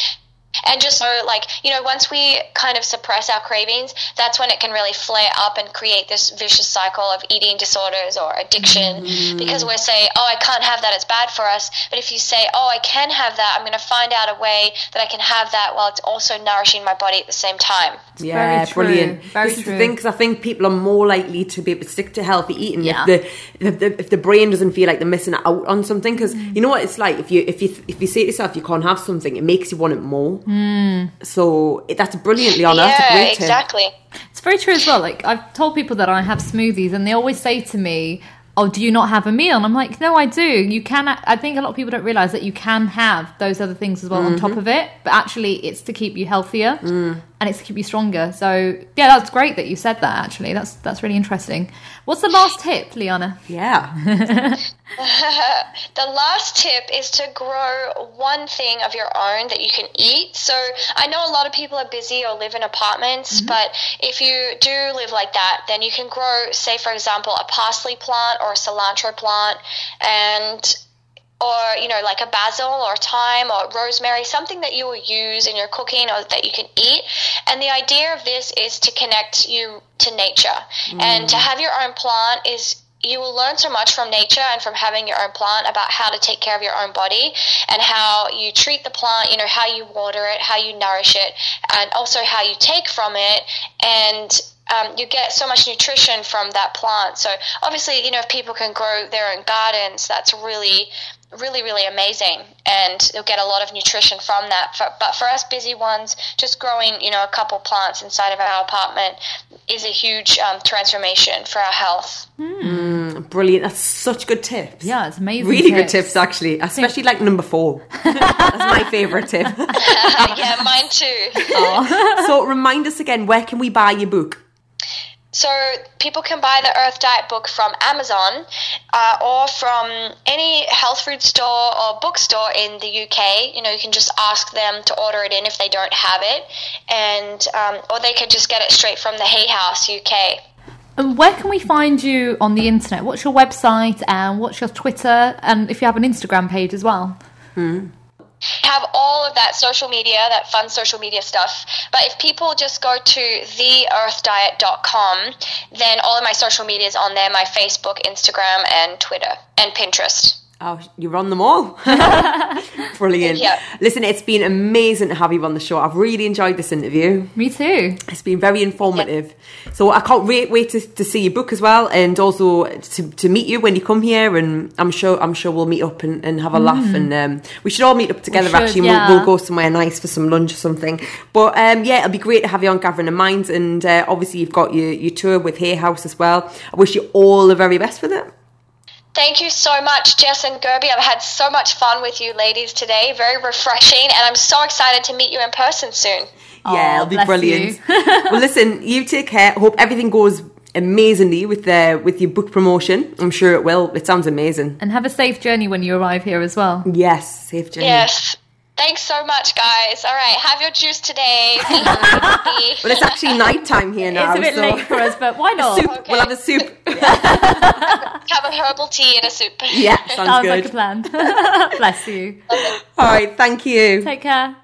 And just so, like, you know, once we kind of suppress our cravings, that's when it can really flare up and create this vicious cycle of eating disorders or addiction. Because we're saying, oh, I can't have that, it's bad for us. But if you say, oh, I can have that, I'm going to find out a way that I can have that while it's also nourishing my body at the same time. Yeah, very true, brilliant. very this is true. the thing because I think people are more likely to be able to stick to healthy eating Yeah. if the if the, if the brain doesn't feel like they're missing out on something. Because Mm. you know what it's like if you if you if you say to yourself you can't have something, it makes you want it more. Mm. So that's brilliantly on that's a yeah, exactly. It's very true as well. Like I've told people that I have smoothies, and they always say to me, "Oh, do you not have a meal?" And I'm like, "No, I do. You can." I think a lot of people don't realize that you can have those other things as well on top of it, but actually, it's to keep you healthier and it's to keep you stronger. So yeah, that's great that you said that. Actually, that's that's really interesting. What's the last tip, Liana? Yeah, The last tip is to grow one thing of your own that you can eat. So I know a lot of people are busy or live in apartments, mm-hmm. but if you do live like that, then you can grow, say, for example, a parsley plant or a cilantro plant and or you know like a basil or thyme or rosemary something that you will use in your cooking or that you can eat and the idea of this is to connect you to nature and to have your own plant is you will learn so much from nature and from having your own plant about how to take care of your own body and how you treat the plant, you know, how you water it, how you nourish it, and also how you take from it. And um, you get so much nutrition from that plant. So obviously, you know, if people can grow their own gardens, that's really, really, really amazing, and you'll get a lot of nutrition from that. For, but for us busy ones, just growing, you know, a couple plants inside of our apartment is a huge um, transformation for our health. brilliant. That's such good tips. Yeah, it's amazing. Really good tips, actually, especially like number four. That's my favourite tip. yeah, mine too. so, remind us again, where can we buy your book? So people can buy the Earth Diet book from Amazon uh, or from any health food store or bookstore in the UK. You know, you can just ask them to order it in if they don't have it, and um, or they could just get it straight from the Hay House UK. And where can we find you on the internet? What's your website and what's your Twitter? And if you have an Instagram page as well. Have all of that social media, that fun social media stuff. But if people just go to theearthdiet.com, then all of my social media is on there my Facebook, Instagram, and Twitter, and Pinterest. Oh, you're on them all. Brilliant. Yeah. Listen, it's been amazing to have you on the show. I've really enjoyed this interview. Me too. It's been very informative. So I can't wait wait to, to see your book as well and also to, to meet you when you come here and I'm sure I'm sure we'll meet up and, and have a laugh and um, we should all meet up together Mm. should, actually yeah. we'll, we'll go somewhere nice for some lunch or something. But um, yeah, it'll be great to have you on Gathering of Minds and uh, obviously you've got your, your tour with Hay House as well. I wish you all the very best with it. Thank you so much, Jess and Gerby. I've had so much fun with you ladies today. Very refreshing, and I'm so excited to meet you in person soon. Yeah, Aw, it'll be brilliant. well, listen, you take care. Hope everything goes amazingly with the with your book promotion. I'm sure it will. It sounds amazing. And have a safe journey when you arrive here as well. Yes, safe journey. Yes. Thanks so much, guys. All right, have your juice today. Thank. Well, it's actually night time here now. it's a bit so- late for us, but why not? Soup. Okay. We'll have a soup. have a herbal tea and a soup. Yeah, sounds, Sounds good. like a plan. Bless you. All right, thank you. Take care.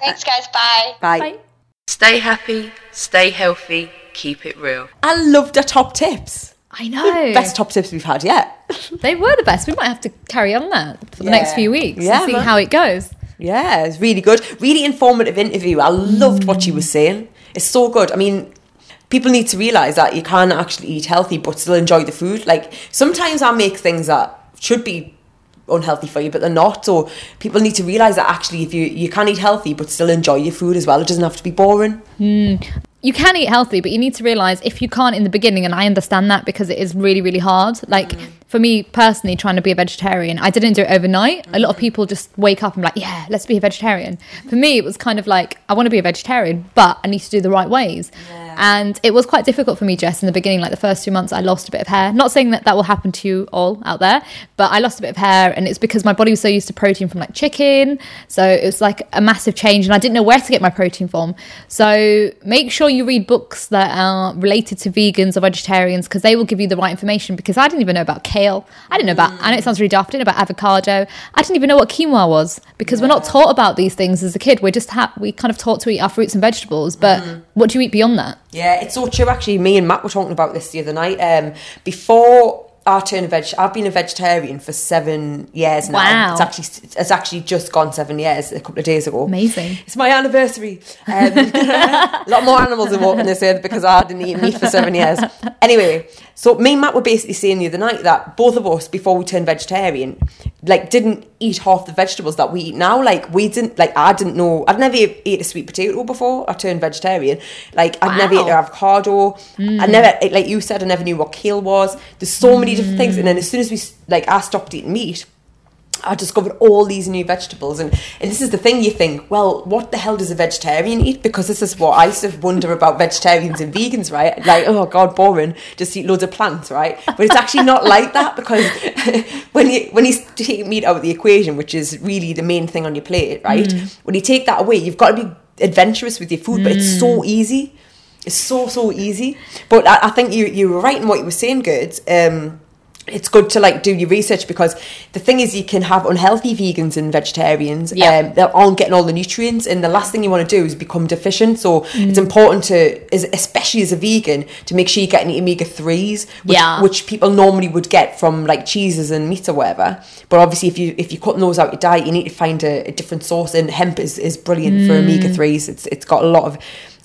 Thanks, guys. Bye. Bye. Bye. Stay happy, stay healthy, keep it real. I loved the top tips. I know. Best top tips we've had yet. They were the best. We might have to carry on that for the Yeah. next few weeks Yeah, and see man. how it goes. Yeah, it's really good. Really informative interview. I loved what she was saying. It's so good. I mean, people need to realise that you can actually eat healthy but still enjoy the food. Like sometimes I make things that should be unhealthy for you but they're not. So people need to realise that actually if you you can eat healthy but still enjoy your food as well. It doesn't have to be boring. Hmm. you can eat healthy, but you need to realize if you can't in the beginning, and I understand that because it is really, really hard. Like hmm. For me personally, trying to be a vegetarian, I didn't do it overnight. A lot of mm. people just wake up and be like, yeah, let's be a vegetarian. For me, it was kind of like I want to be a vegetarian, but I need to do the right ways. And it was quite difficult for me, Jess, in the beginning. Like the first two months, I lost a bit of hair. Not saying that that will happen to you all out there, but I lost a bit of hair, and it's because my body was so used to protein from like chicken. So it was like a massive change, and I didn't know where to get my protein from. So make sure you read books that are related to vegans or vegetarians because they will give you the right information. Because I didn't even know about kale. I didn't know about. I know it sounds really daft. I didn't know about avocado. I didn't even know what quinoa was because we're not taught about these things as a kid. We're just ha- we kind of taught to eat our fruits and vegetables. But what do you eat beyond that? Yeah, it's so true. Actually, me and Matt were talking about this the other night. Um, before I turned veg, I've been a vegetarian for seven years now. Wow. It's actually it's actually just gone seven years a couple of days ago. Amazing. It's my anniversary. Um, a lot more animals have walked in this earth because I didn't eat meat for seven years. Anyway, so me and Matt were basically saying the other night that both of us, before we turned vegetarian, like didn't eat half the vegetables that we eat now. Like we didn't, like I didn't know. I'd never ate a sweet potato before I turned vegetarian. Like I'd never Wow. ate an avocado. I hmm. never, like you said, I never knew what kale was. There's so many different things. Hmm. And then as soon as we, like, I stopped eating meat. I discovered all these new vegetables, and, and this is the thing you think, well, what the hell does a vegetarian eat? Because this is what I used to wonder about vegetarians and vegans, right? Like, oh god, boring, just eat loads of plants, right? But it's actually not like that because when you when you take meat out of the equation, which is really the main thing on your plate, right? When you take that away, you've got to be adventurous with your food, but it's so easy. It's so so easy. But I, I think you you were right in what you were saying, good. Um, it's good to like do your research because the thing is you can have unhealthy vegans and vegetarians Yeah. um, that aren't getting all the nutrients and the last thing you want to do is become deficient. So it's important to as, especially as a vegan to make sure you're getting omega-3s which, Yeah. which people normally would get from like cheeses and meats or whatever. But obviously if you if you're cutting those out your diet you need to find a, a different source and hemp is, is brilliant for omega-3s it's it's got a lot of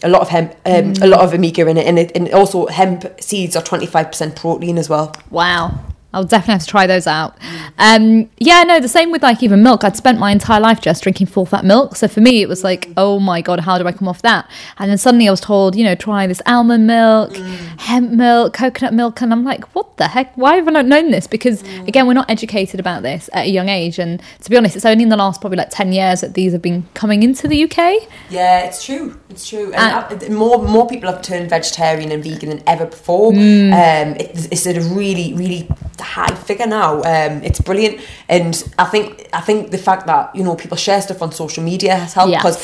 a lot of hemp um, a lot of omega in it and, it and also hemp seeds are 25% protein as well Wow. I'll definitely have to try those out. Um, yeah, no, the same with like even milk. I'd spent my entire life just drinking full fat milk. So for me, it was like, oh my God, how do I come off that? And then suddenly I was told, you know, try this almond milk, hemp milk, coconut milk. And I'm like, what the heck? Why have I not known this? Because again, we're not educated about this at a young age. And to be honest, it's only in the last probably like 10 years that these have been coming into the UK. Yeah, it's true. It's true. And uh, more more people have turned vegetarian and vegan than ever before. Mm. Um, it's, it's a really really high figure now. Um, it's brilliant, and I think I think the fact that you know people share stuff on social media has helped Yes. because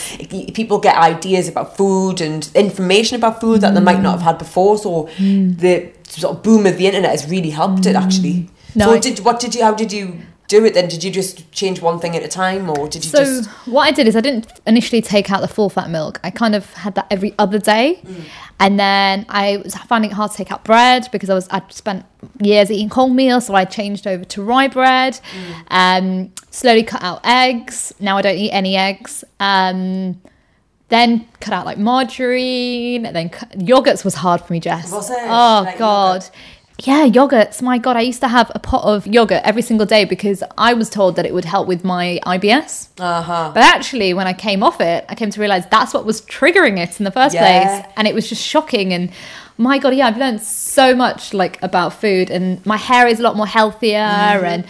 people get ideas about food and information about food that they might not have had before. So Mm. the sort of boom of the internet has really helped it actually. No, so I- did what did you how did you do it then? Did you just change one thing at a time, or did you So just? what I did is I didn't initially take out the full fat milk. I kind of had that every other day, and then I was finding it hard to take out bread because I was I'd spent years eating wholemeal, so I changed over to rye bread. Um, slowly cut out eggs. Now I don't eat any eggs. Um, then cut out like margarine. Then cut, yogurts was hard for me, Jess. Oh Like God. yogurt? Yeah, yogurts. My God, I used to have a pot of yogurt every single day because I was told that it would help with my IBS. Uh huh. But actually, when I came off it, I came to realize that's what was triggering it in the first Yeah. place, and it was just shocking. And my God, yeah, I've learned so much like about food, and my hair is a lot more healthier, and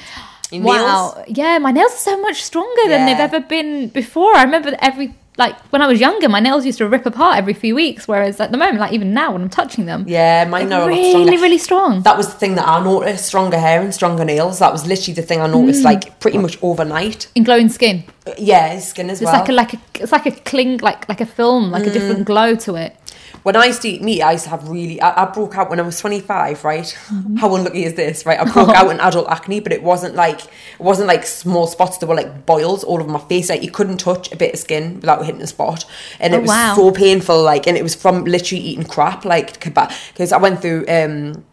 Your wow, nails? yeah, my nails are so much stronger than they've ever been before. I remember every like when I was younger, my nails used to rip apart every few weeks, whereas at the moment, like even now when I'm touching them, Yeah, mine they're are a really, really strong. That was the thing that I noticed: stronger hair and stronger nails. That was literally the thing I noticed, Mm. like pretty much overnight. in glowing skin. Yeah, skin as It's well. like a like a it's like a cling like like a film, like a Mm. different glow to it. When I used to eat meat, I used to have really. I, I broke out when I was twenty five. Right? Mm-hmm. How unlucky is this? Right? I broke out in adult acne, but it wasn't like it wasn't like small spots. There were like boils all over my face. Like you couldn't touch a bit of skin without hitting a spot, and Oh, it was wow. so painful. Like, and it was from literally eating crap, like kebab. Because I went through. um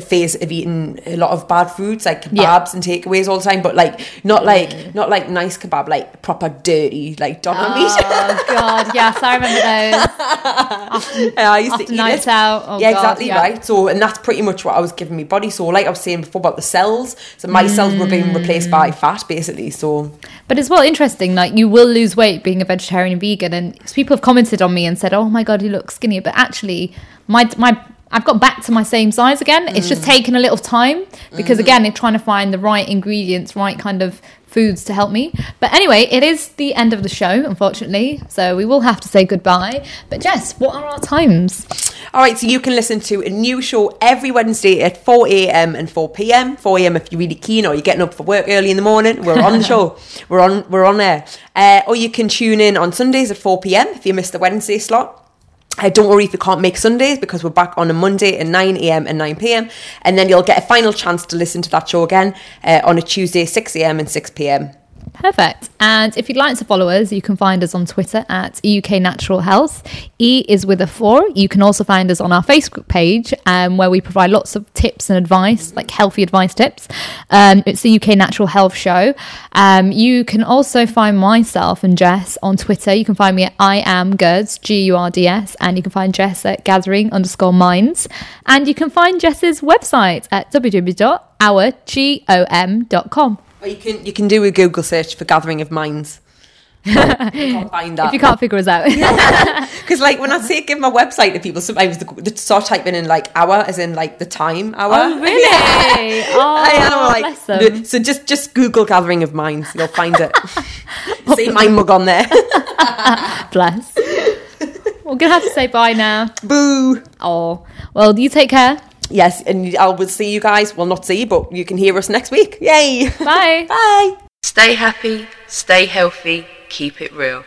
phase of eating a lot of bad foods like kebabs Yeah. and takeaways all the time but like not like not like nice kebab like proper dirty like doner meat Oh god, yes, I remember those. And I used After to eat nights it. out. Oh, yeah, God, exactly yeah. right. So, and that's pretty much what I was giving my body. So, like I was saying before about the cells, so my cells were being replaced by Mm. fat, basically. So, But it's well interesting, like you will lose weight being a vegetarian and vegan, and people have commented on me and said, "Oh my god, you look skinnier," but actually, my my I've got back to my same size again. It's Mm. just taken a little time because again, they're trying to find the right ingredients, right kind of foods to help me. But anyway, it is the end of the show, unfortunately, so we will have to say goodbye. But Jess, what are our times? all right. So you can listen to a new show every Wednesday at 4 a.m. and 4 p.m. 4 a.m. if you're really keen, or you're getting up for work early in the morning. We're on the show. We're on. We're on air. Uh, or you can tune in on Sundays at 4 p.m. if you missed the Wednesday slot. Uh, don't worry if you can't make Sundays because we're back on a Monday at 9 a.m. and 9 p.m. And then you'll get a final chance to listen to that show again uh, on a Tuesday, 6 a.m. and 6 p.m. Perfect. And if you'd like to follow us, you can find us on Twitter at UK Natural Health. E is with a four. You can also find us on our Facebook page, um, where we provide lots of tips and advice, like healthy advice tips. Um, it's the UK Natural Health Show. Um, you can also find myself and Jess on Twitter. You can find me at I am Gurds, G U R D S, and you can find Jess at gathering underscore minds. And you can find Jess's website at www.ourgom.com. Or you can you can do a Google search for Gathering of Minds. you can't find that. If you can't figure us out. Because like when I say give my website to people, sometimes they, they start typing in like hour, as in like the time hour. Oh, really? Oh, I am like, bless them. no, so just just Google Gathering of Minds, you'll find it. See my mug on there. Bless. We're going to have to say bye now. Boo. Oh, well, you take care. Yes, and I will see you guys. Well, not see but you can hear us next week. Yay. Bye. Bye. Stay happy, stay healthy, keep it real.